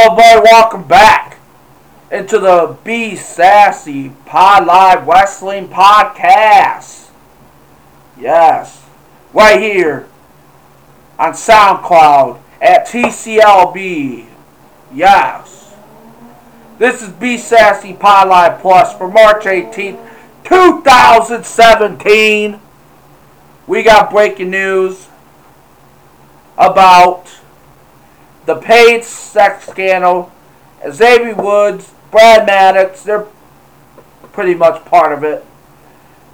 everybody, welcome back into the Be Sassy Pod Live Wrestling Podcast. Yes, right here on SoundCloud at TCLB. Yes. This is Be Sassy Pod Live Plus for March 18th, 2017. We got breaking news about the paid sex scandal. Xavier Woods, Brad Maddox, they're pretty much part of it.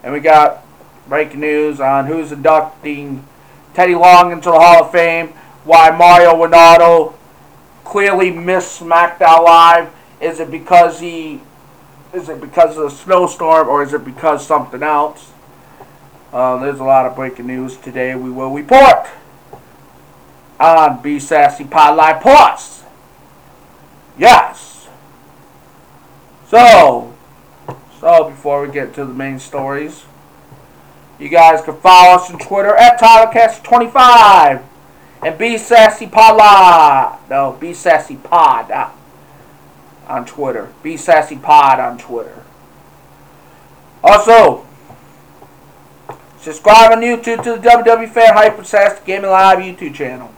And we got breaking news on who's inducting Teddy Long into the Hall of Fame, why Mauro Ranallo clearly missed SmackDown Live. Is it because he is it because of the snowstorm or is it because something else? Uh, there's a lot of breaking news today. We will report on Be Sassy Pod Live Plus. Yes. So, so before we get to the main stories, you guys can follow us on Twitter at TylerCast25 and Be Sassy Pod Live. No, Be Sassy Pod uh, on Twitter. Be Sassy Pod on Twitter. Also, subscribe on YouTube to the WWE Fan Hyper Sassy Gaming Live YouTube channel.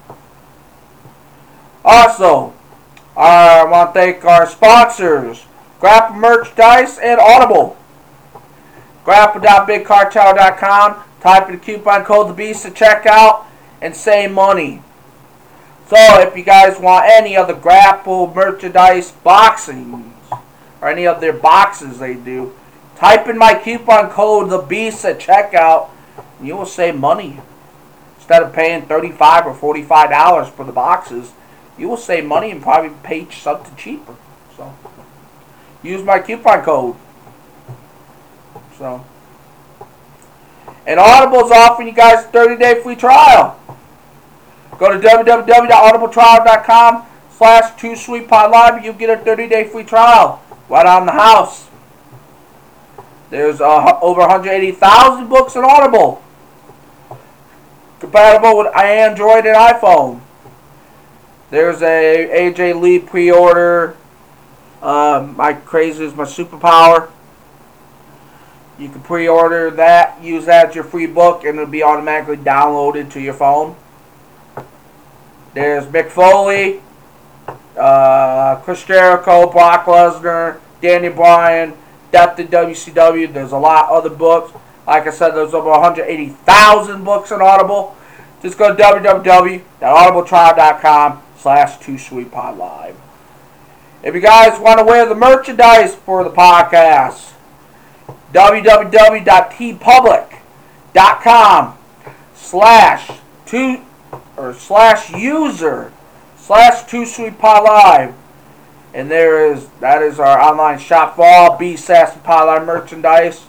Also, I want to thank our sponsors, Grapple Merchandise and Audible. Grapple.bigcartel.com. Type in the coupon code the Beast at checkout and save money. So if you guys want any of the Grapple merchandise boxings or any of their boxes they do, type in my coupon code the Beast at checkout and you will save money. Instead of paying 35 or $45 for the boxes, you will save money and probably pay something cheaper. So use my coupon code. So and Audible's offering you guys a 30 day free trial. Go to www.audibletrial.com slash two sweet pod live you get a 30 day free trial right on the house. There's uh, over 180,000 books in Audible. Compatible with Android and iPhone. There's a AJ Lee pre-order. Um, my crazy is my superpower. You can pre-order that, use that as your free book, and it'll be automatically downloaded to your phone. There's Mick Foley, uh, Chris Jericho, Brock Lesnar, Daniel Bryan, Death to WCW. There's a lot of other books. Like I said, there's over 180,000 books on Audible. Just go to www.audibletrial.com slash two sweet pod live. If you guys want to wear the merchandise for the podcast, www.teepublic.com slash two or slash user slash two sweet pod live. And there is that is our online shop for all B Sassy Pod Live merchandise.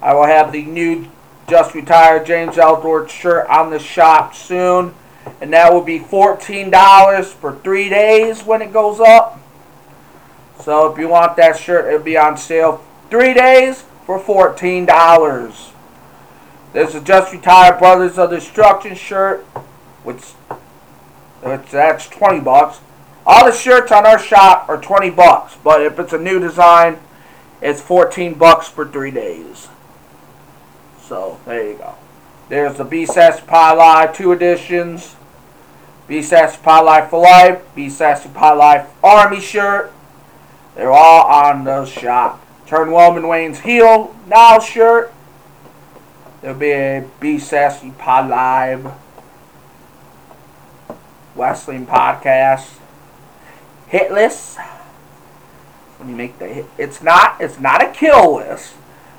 I will have the new just retired James Ellsworth shirt on the shop soon. And that will be $14 for three days when it goes up. So if you want that shirt, it'll be on sale three days for $14. There's a Just Retired Brothers of Destruction shirt, which, which that's 20 bucks. All the shirts on our shop are 20 bucks, but if it's a new design, it's 14 bucks for three days. So there you go. There's the B Sassy Pie Live two editions. B Sassy Pie Live for Life, B Sassy Pie Life Army shirt. They're all on the shop. Turn Roman Reigns heel now shirt. There'll be a B Sassy Pie Live wrestling podcast hit list. When you make the hit, it's not it's not a kill list.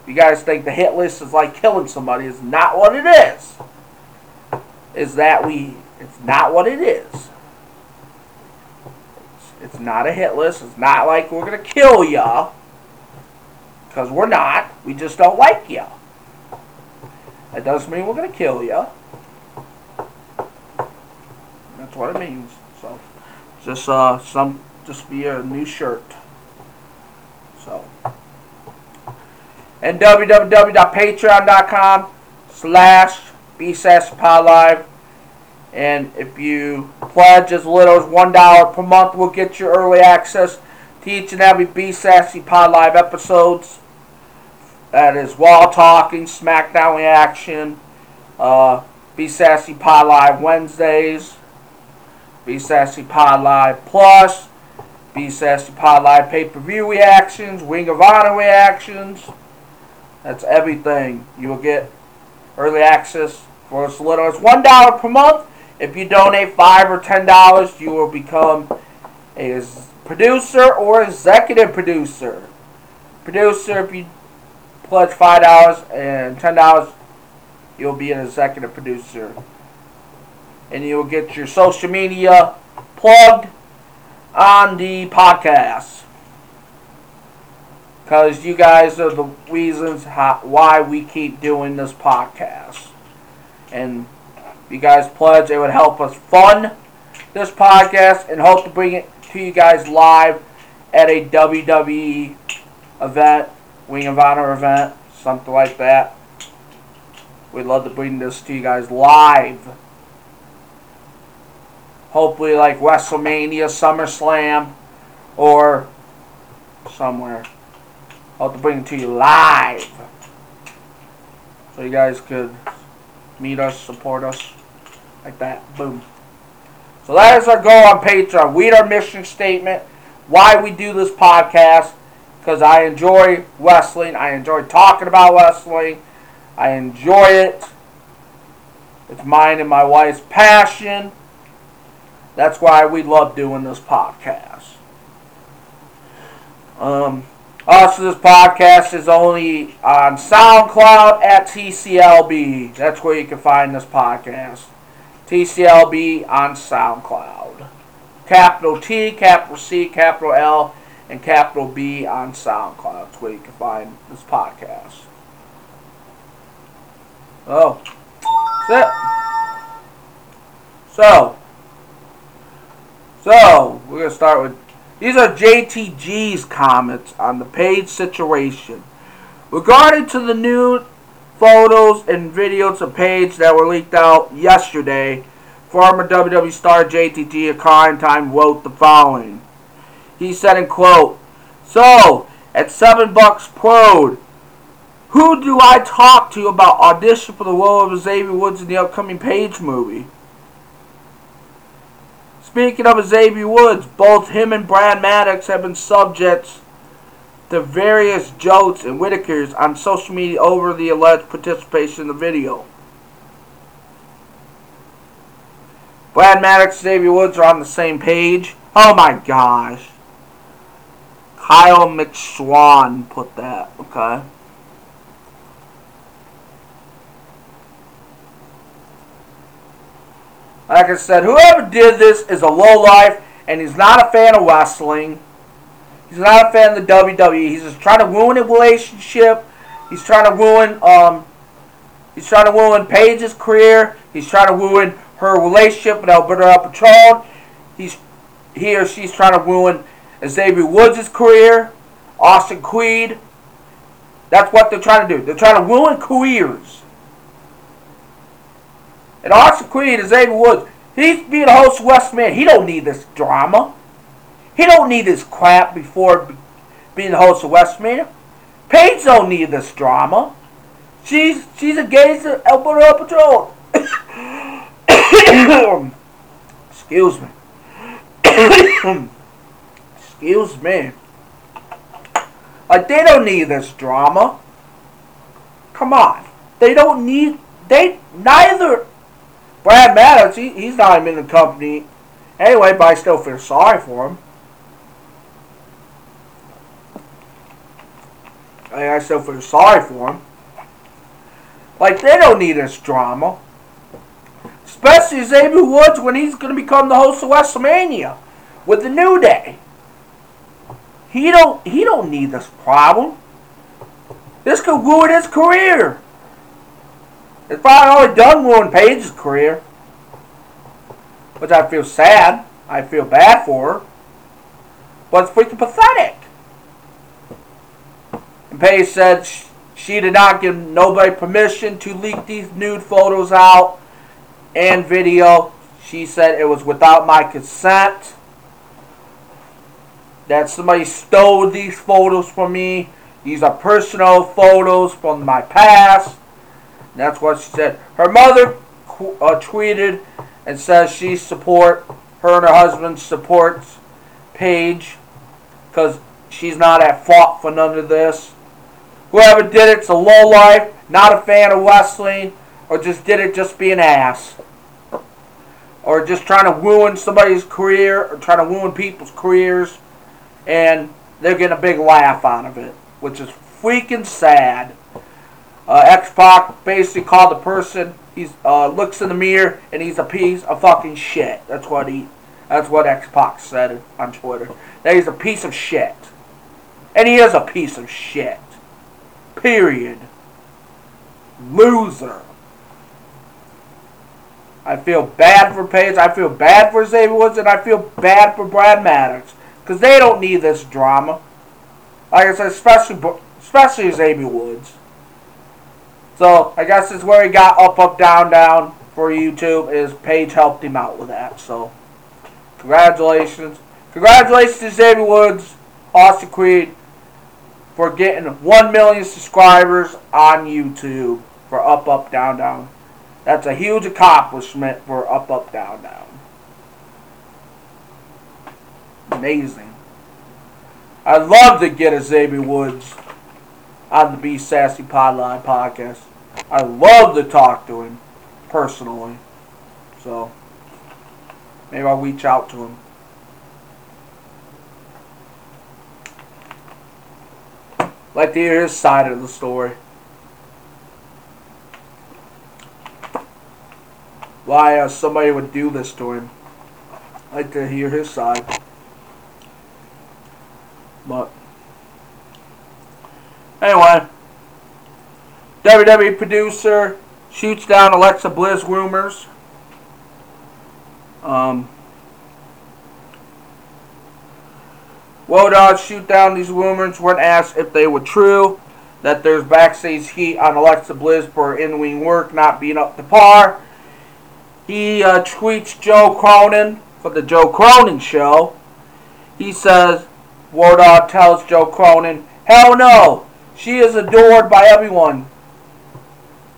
You guys think the hit list is like killing somebody? It's not what it is. Is that we? It's not what it is. It's, not a hit list. It's not like we're gonna kill ya. Because we're not. We just don't like ya. That doesn't mean we're gonna kill ya. That's what it means. So, just uh, some, just be a new shirt. So, and www.patreon.com slash bsassipodlive. And if you pledge as little as $1 per month, we'll get you early access to each and every Be Sassy Pod Live episodes. That is Wall Talking, SmackDown Reaction, uh, Be Sassy Pod Live Wednesdays, Be Sassy Pod Live Plus, Be Sassy Pod Live Pay Per View Reactions, Wing of Honor Reactions. That's everything. You will get early access for as little as $1 per month. If you donate 5 or $10, you will become a producer or executive producer. Producer, if you pledge $5 and $10, you'll be an executive producer. And you'll get your social media plugged on the podcast. Because you guys are the reasons how, why we keep doing this podcast. And you guys pledge, it would help us fund this podcast and hope to bring it to you guys live at a WWE event, Wing of Honor event, something like that. We'd love to bring this to you guys live. Hopefully, like WrestleMania, SummerSlam, or somewhere. Hope to bring it to you live. So you guys could meet us, support us, like that. Boom. So that is our goal on Patreon. Read our mission statement. Why we do this podcast. Because I enjoy wrestling. I enjoy talking about wrestling. I enjoy it. It's mine and my wife's passion. That's why we love doing this podcast. Um, also, this podcast is only on SoundCloud at TCLB. That's where you can find this podcast. TCLB on SoundCloud. Capital T, capital C, capital L, and capital B on SoundCloud. That's where you can find this podcast. Oh, that's it. So, so we're gonna start with these are JTG's comments on the Paige situation regarding to the new photos and videos of Paige that were leaked out yesterday, former WWE star JTG at Time wrote the following. He said in quote, So, at 7 bucks prod, who do I talk to about audition for the role of Xavier Woods in the upcoming Paige movie? Speaking of Xavier Woods, both him and Brad Maddox have been subjects the various jokes and Whitakers on social media over the alleged participation in the video. Brad Maddox and Xavier Woods are on the same page. Oh my gosh. Kyle McSwan put that, okay? Like I said, whoever did this is a low life and he's not a fan of wrestling. He's not a fan of the WWE. He's just trying to ruin a relationship. He's trying to ruin um he's trying to ruin Paige's career. He's trying to ruin her relationship with Alberto El Patron. He's he or she's trying to ruin Xavier Woods' career, Austin Creed. That's what they're trying to do. They're trying to ruin careers. And Austin Creed, Xavier Woods, he's being a host of West Man. He don't need this drama. He don't need this crap before being the host of WrestleMania. Paige don't need this drama. She's she's engaged to Alberto Patron. Excuse me. Excuse me. Like they don't need this drama. Come on. They don't need they neither Brad Maddox, he, he's not even in the company anyway, but I still feel sorry for him. I, feel sorry for him. Like, they don't need this drama. Especially Xavier Woods when he's going to become the host of WrestleMania with the New Day. He don't he don't need this problem. This could ruin his career. It's probably already done ruin Paige's career. Which I feel sad. I feel bad for her. But it's freaking pathetic. And Paige said she did not give nobody permission to leak these nude photos out and video. She said it was without my consent. That somebody stole these photos from me. These are personal photos from my past. That's what she said. Her mother uh, tweeted and says she support her and her husband supports Paige because she's not at fault for none of this. Whoever did it's a low life, not a fan of wrestling, or just did it just be an ass. Or just trying to ruin somebody's career, or trying to ruin people's careers, and they're getting a big laugh out of it, which is freaking sad. Uh, X-Pac basically called the person, he uh, looks in the mirror, and he's a piece of fucking shit. That's what he, that's what X-Pac said on Twitter. That he's a piece of shit. And he is a piece of shit. Period. Loser. I feel bad for Paige. I feel bad for Xavier Woods, and I feel bad for Brad Maddox because they don't need this drama. Like I said, especially especially Xavier Woods. So I guess it's where he got up, up, down, down for YouTube. Is Paige helped him out with that. So congratulations, congratulations to Xavier Woods, Austin Creed, for getting 1 million subscribers on YouTube for Up, Up, Down, Down. That's a huge accomplishment for Up, Up, Down, Down. Amazing. I'd love to get a Xavier Woods on the Be Sassy Podline podcast. I love to talk to him personally. So maybe I'll reach out to him. Like to hear his side of the story. Why uh, somebody would do this to him. Like to hear his side. But anyway, WWE producer shoots down Alexa Bliss rumors. Um, Road Dogg shoot down these rumors when asked if they were true. That there's backstage heat on Alexa Bliss for in-wing work not being up to par. He uh, tweets Joe Cronin for the Joe Cronin Show. He says, Road Dogg tells Joe Cronin, Hell no! She is adored by everyone.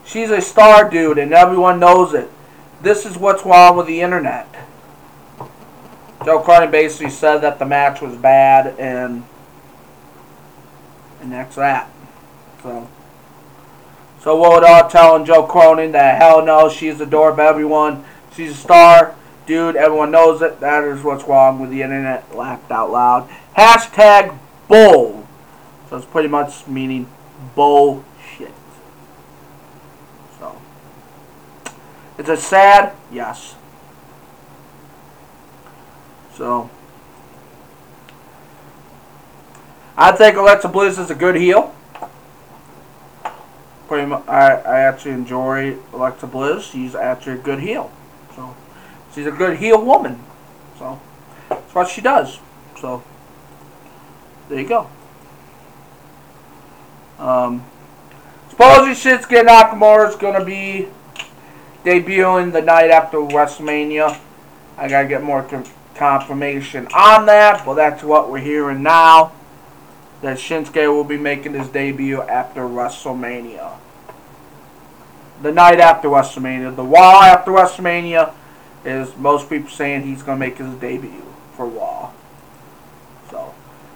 She's a star dude and everyone knows it. This is what's wrong with the internet. Joe Cronin basically said that the match was bad, and and that's that. So, so Road Dogg telling Joe Cronin that hell no, she's the door by everyone. She's a star, dude. Everyone knows it. That is what's wrong with the internet. Laughed out loud. Hashtag bull. So it's pretty much meaning bullshit. So, it's a sad yes. So I think Alexa Bliss is a good heel. Pretty much, I, I actually enjoy Alexa Bliss. She's actually a good heel. So she's a good heel woman. So that's what she does. So there you go. Um, supposedly Shinsuke Nakamura is going to be debuting the night after WrestleMania. I gotta get more confirmation on that, but that's what we're hearing now. That Shinsuke will be making his debut after WrestleMania. The night after WrestleMania. The Raw after WrestleMania is most people saying he's going to make his debut for Raw. So,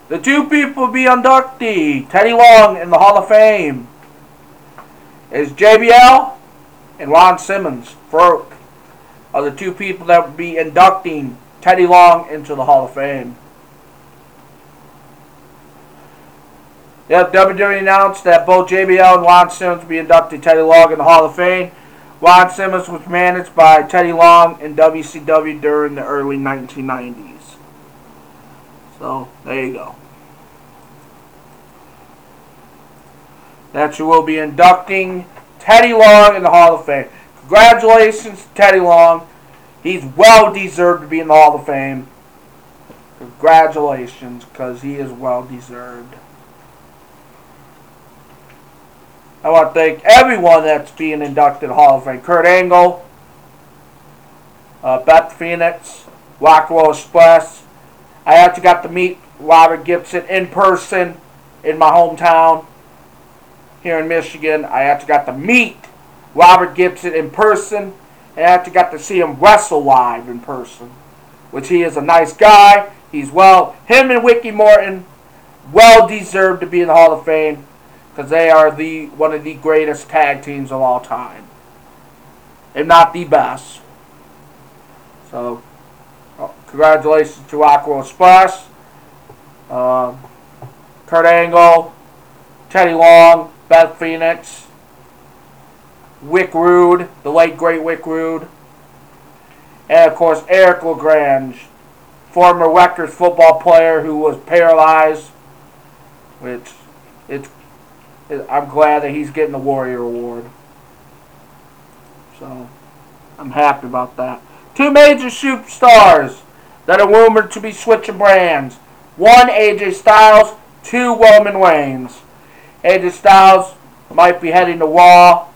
the two people be inductee. Teddy Long in the Hall of Fame is JBL and Ron Simmons. Farouk are the two people that will be inducting Teddy Long into the Hall of Fame. Yep, WWE announced that both JBL and Ron Simmons will be inducted Teddy Long in the Hall of Fame. Ron Simmons was managed by Teddy Long in WCW during the early 1990s. So, there you go. That you will be inducting Teddy Long in the Hall of Fame. Congratulations, Teddy Long. He's well deserved to be in the Hall of Fame. Congratulations, because he is well deserved. I want to thank everyone that's being inducted Hall of Fame. Kurt Angle, uh, Beth Phoenix, Rock 'n' Roll Express. I actually got to meet Robert Gibson in person in my hometown here in Michigan. I actually got to meet Robert Gibson in person and I actually got to see him wrestle live in person, which he is a nice guy. He's well, him and Ricky Morton well deserved to be in the Hall of Fame because they are the one of the greatest tag teams of all time, if not the best. So, oh, congratulations to Aqua Express, uh, Kurt Angle, Teddy Long, Beth Phoenix, Rick Rude, the late great Rick Rude, and of course Eric LeGrand, former Rutgers football player who was paralyzed, which it's I'm glad that he's getting the Warrior Award. So, I'm happy about that. Two major superstars that are rumored to be switching brands. One, AJ Styles. Two, Roman Reigns. AJ Styles might be heading to Raw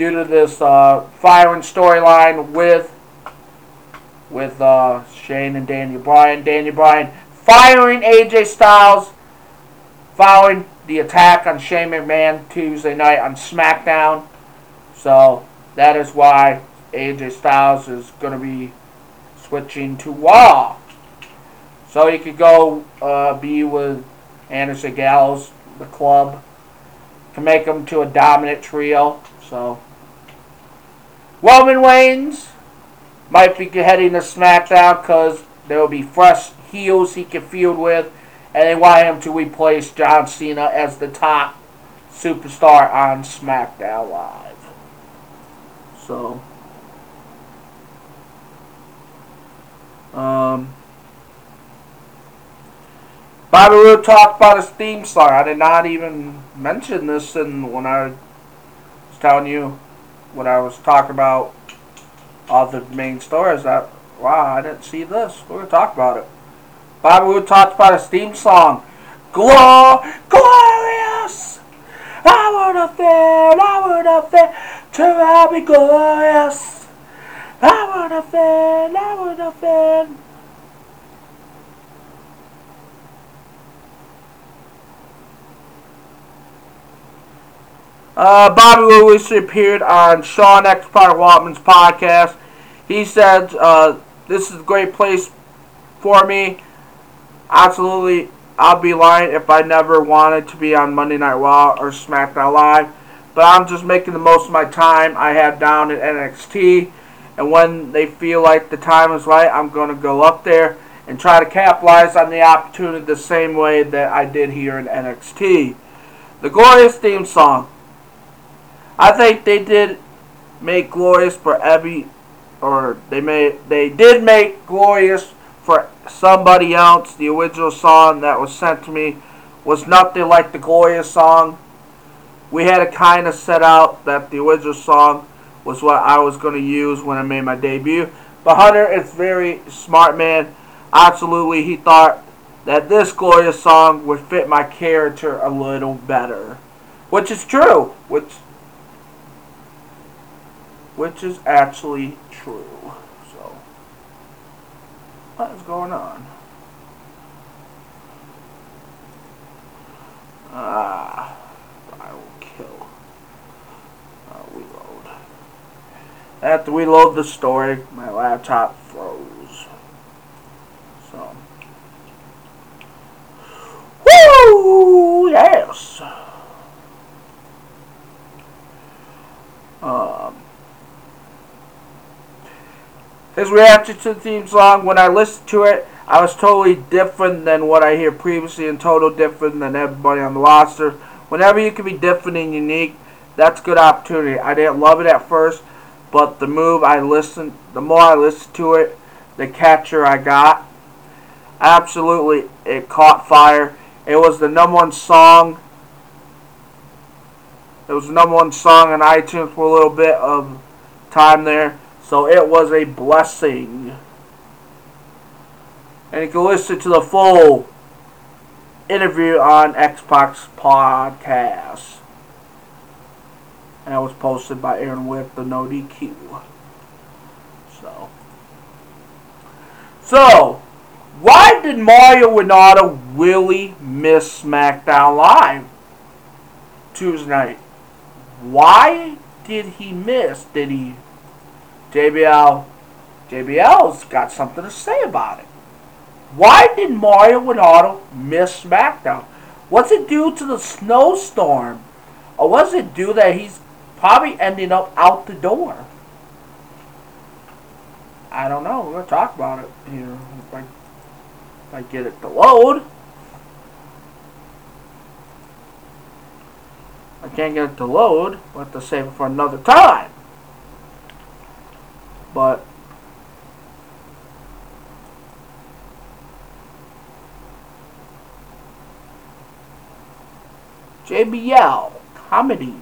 due to this uh, firing storyline with with uh, Shane and Daniel Bryan. Daniel Bryan firing AJ Styles following the attack on Shane McMahon Tuesday night on SmackDown. So that is why AJ Styles is going to be switching to Raw. So he could go uh, be with Anderson Gallows, the club, to make them to a dominant trio. So Roman Reigns might be heading to SmackDown because there will be fresh heels he can feud with and they want him to replace John Cena as the top superstar on SmackDown Live. So, um, Bobby Roode talked about his theme song. I did not even mention this in when I was telling you when I was talking about all the main stories. That wow, I didn't see this. We're gonna talk about it. Bobby Roode talked about his theme song. Glor glorious! I would have fared, I would have fared to be glorious. I would have fared, I would have fared. Uh, Bobby recently appeared on Sean X. Power Waltman's podcast. He said, uh, this is a great place for me Absolutely, I'll be lying if I never wanted to be on Monday Night Raw or SmackDown Live. But I'm just making the most of my time I have down at NXT. And when they feel like the time is right, I'm going to go up there and try to capitalize on the opportunity the same way that I did here in NXT. The Glorious theme song. I think they did make Glorious for every, or they made, they did make Glorious for somebody else. The original song that was sent to me was nothing like the glorious song. We had to kind of set out that the original song was what I was going to use when I made my debut. But Hunter is very smart man. Absolutely, he thought that this glorious song would fit my character a little better. Which is true. Which which is actually true. So, what is going on? Ah, I will kill. Uh, reload. After we load the story, my laptop froze. So. Woo! Yes! Um. His reaction to the theme song, when I listened to it, I was totally different than what I hear previously and total different than everybody on the roster. Whenever you can be different and unique, that's a good opportunity. I didn't love it at first, but the move I listened, the more I listened to it, the catcher I got. Absolutely, it caught fire. It was the number one song. It was the number one song on iTunes for a little bit of time there. So it was a blessing. And you can listen to the full interview on Xbox Podcast. And that was posted by Aaron with the No DQ. So, So, why did Mauro Ranallo really miss SmackDown Live Tuesday night? Why did he miss? Did he JBL JBL's got something to say about it. Why did Mauro Ranallo miss SmackDown? Was it due to the snowstorm? Or was it due that he's probably ending up out the door? I don't know. We're going to talk about it here. If I, if I get it to load. I can't get it to load. We'll have to save it for another time. But JBL comedy.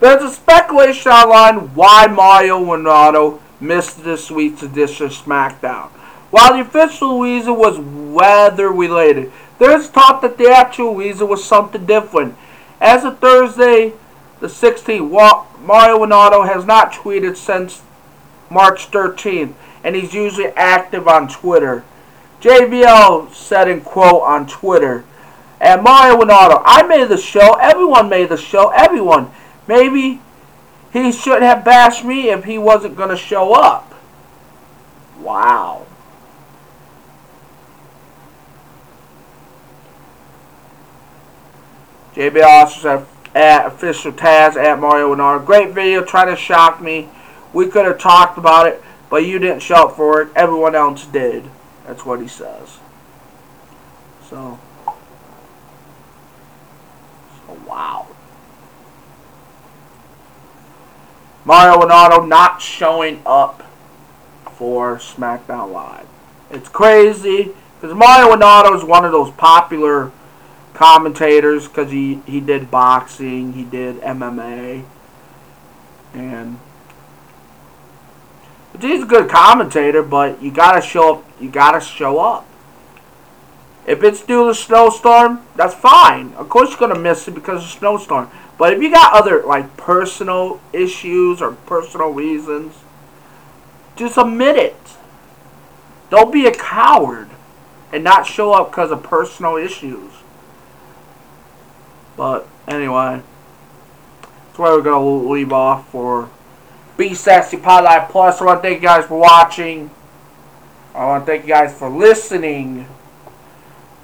there's a speculation online why Mauro Ranallo missed this week's edition of SmackDown. While the official reason was weather related, there's talk that the actual reason was something different. As of Thursday, the 16th, Mauro Ranallo has not tweeted since March 13th and he's usually active on Twitter. JBL said in quote on Twitter, and Mauro Ranallo, I made the show, everyone made the show, everyone. Maybe he should have bashed me if he wasn't going to show up. Wow. Also said at official Taz at Mauro Ranallo. Great video, trying to shock me. We could have talked about it. But you didn't shout for it. Everyone else did. That's what he says. So. So, wow. Mauro Ranallo not showing up for SmackDown Live. It's crazy. Because Mauro Ranallo is one of those popular commentators because he, he did boxing, he did MMA. And he's a good commentator, but you gotta show up. You gotta show up. If it's due to a snowstorm, that's fine. Of course, you're gonna miss it because of snowstorm. But if you got other like personal issues or personal reasons, just admit it. Don't be a coward and not show up because of personal issues. But anyway, that's where we're gonna leave off for be Sassy Pod Plus. I want to thank you guys for watching. I want to thank you guys for listening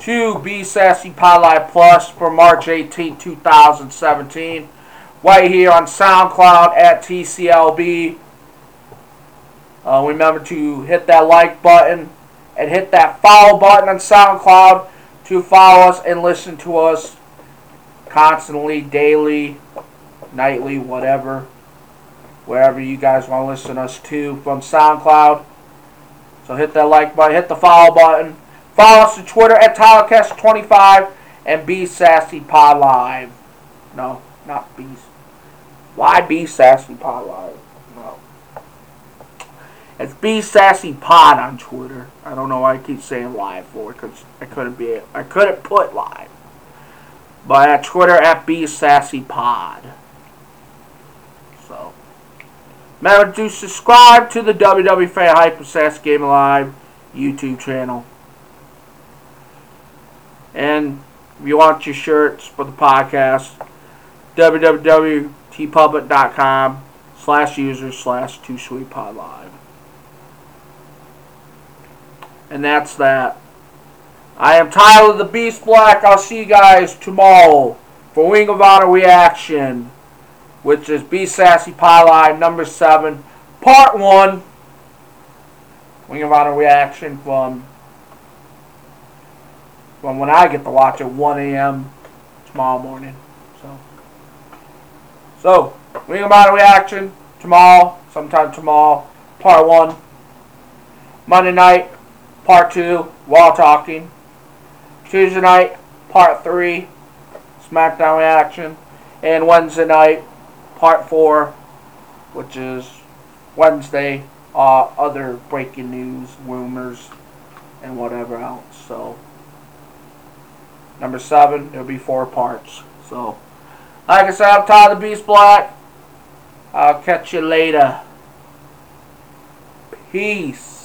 to Be Sassy Pod Plus for March 18, 2017. Right here on SoundCloud at TCLB. Uh, remember to hit that like button and hit that follow button on SoundCloud to follow us and listen to us constantly, daily, nightly, whatever wherever you guys want to listen to us to from SoundCloud. So hit that like button, hit the follow button. Follow us on Twitter at TylerCast25 and Be Sassy Pod Live. No, not Be. Why Be Sassy Pod Live? No. It's Be Sassy Pod on Twitter. I don't know why I keep saying live for it because I couldn't be. I couldn't put live. At Twitter at Be Sassy Pod. Remember to subscribe to the WW Fan Sass Game Live YouTube channel. And if you want your shirts for the podcast, www.teepublic.com slash user slash two sweet pod live. And that's that. I am Tyler the Beast Black. I'll see you guys tomorrow for Wing of Honor reaction which is Be Sassy Pie number 7, part 1. Wing of Honor reaction from, from when I get to watch at 1 a.m. tomorrow morning. So, so Ring of Honor reaction tomorrow, sometime tomorrow, part 1. Monday night, part 2, while talking. Tuesday night, part 3, SmackDown reaction. And Wednesday night, part four, which is Wednesday, uh, other breaking news, rumors, and whatever else. So, number seven, it'll be four parts. So, Like I said, I'm Todd the Beast Black. I'll catch you later. Peace.